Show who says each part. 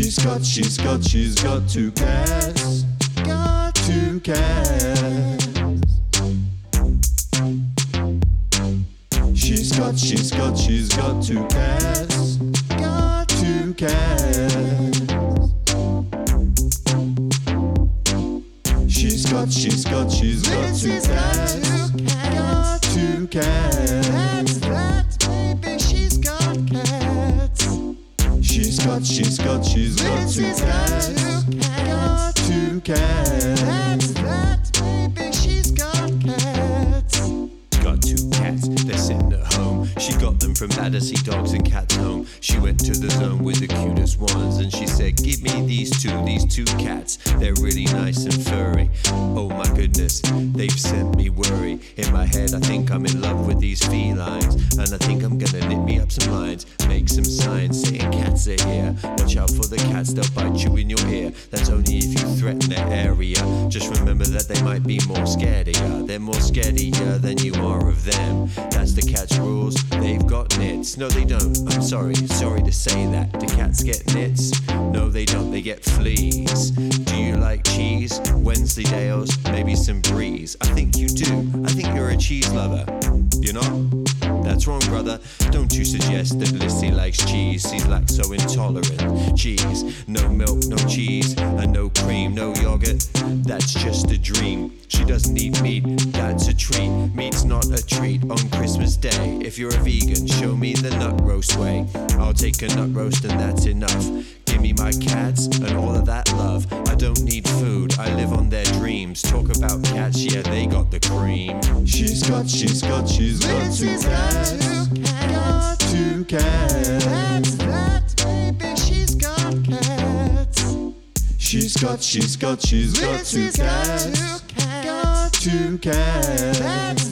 Speaker 1: She's got, she's got, she's got two cats. Got two cats. She's got, she's got, she's got two cats. Got two cats. She's got, she's got, she's got two cats.
Speaker 2: She's got,
Speaker 1: she's got, two cats. Got two cats.
Speaker 2: That's that, baby. She's got cats.
Speaker 3: Got two cats, they're sitting at home. She got them from Battersea Dogs and Cats Home. She went to the zone with the cutest ones and she said, Give me these two, these two cats. They're really nice and furry. Oh my goodness, they've sent me worry. In my head, I think I'm in love with these felines. And I think I'm gonna up some lines, make some signs saying cats are here. Watch out for the cats, they'll bite you in your ear. That's only if you threaten their area. Just remember that they might be more scared of. They're more scared of ya than you are of them. That's the cat's rules. They've got nits. No, they don't. I'm sorry, sorry to say that. Do cats get nits? No, they don't. They get fleas. Do you like cheese? Wensleydales, maybe some breeze. I think you do. I think you're a cheese lover. You're know? Brother. Don't you suggest that Lissy likes cheese? She's so intolerant. Cheese, no milk, no cheese, and no cream, no yogurt. That's just a dream. She doesn't eat meat, that's a treat. Meat's not a treat on Christmas Day. If you're a vegan, show me the nut roast way. I'll take a nut roast and that's enough. Give me my cats and all of that love. I don't need Talk about cats, yeah, they got the cream.
Speaker 1: She's got, she's got, she's got two
Speaker 2: Lindsay's got
Speaker 1: cats.
Speaker 2: two cats.
Speaker 1: Got two cats.
Speaker 2: That's that, baby. She's got cats.
Speaker 1: She's got, she's got, she's got two
Speaker 2: Lindsay's got
Speaker 1: cats.
Speaker 2: two cats.
Speaker 1: Got two cats.
Speaker 2: That's that, baby. She's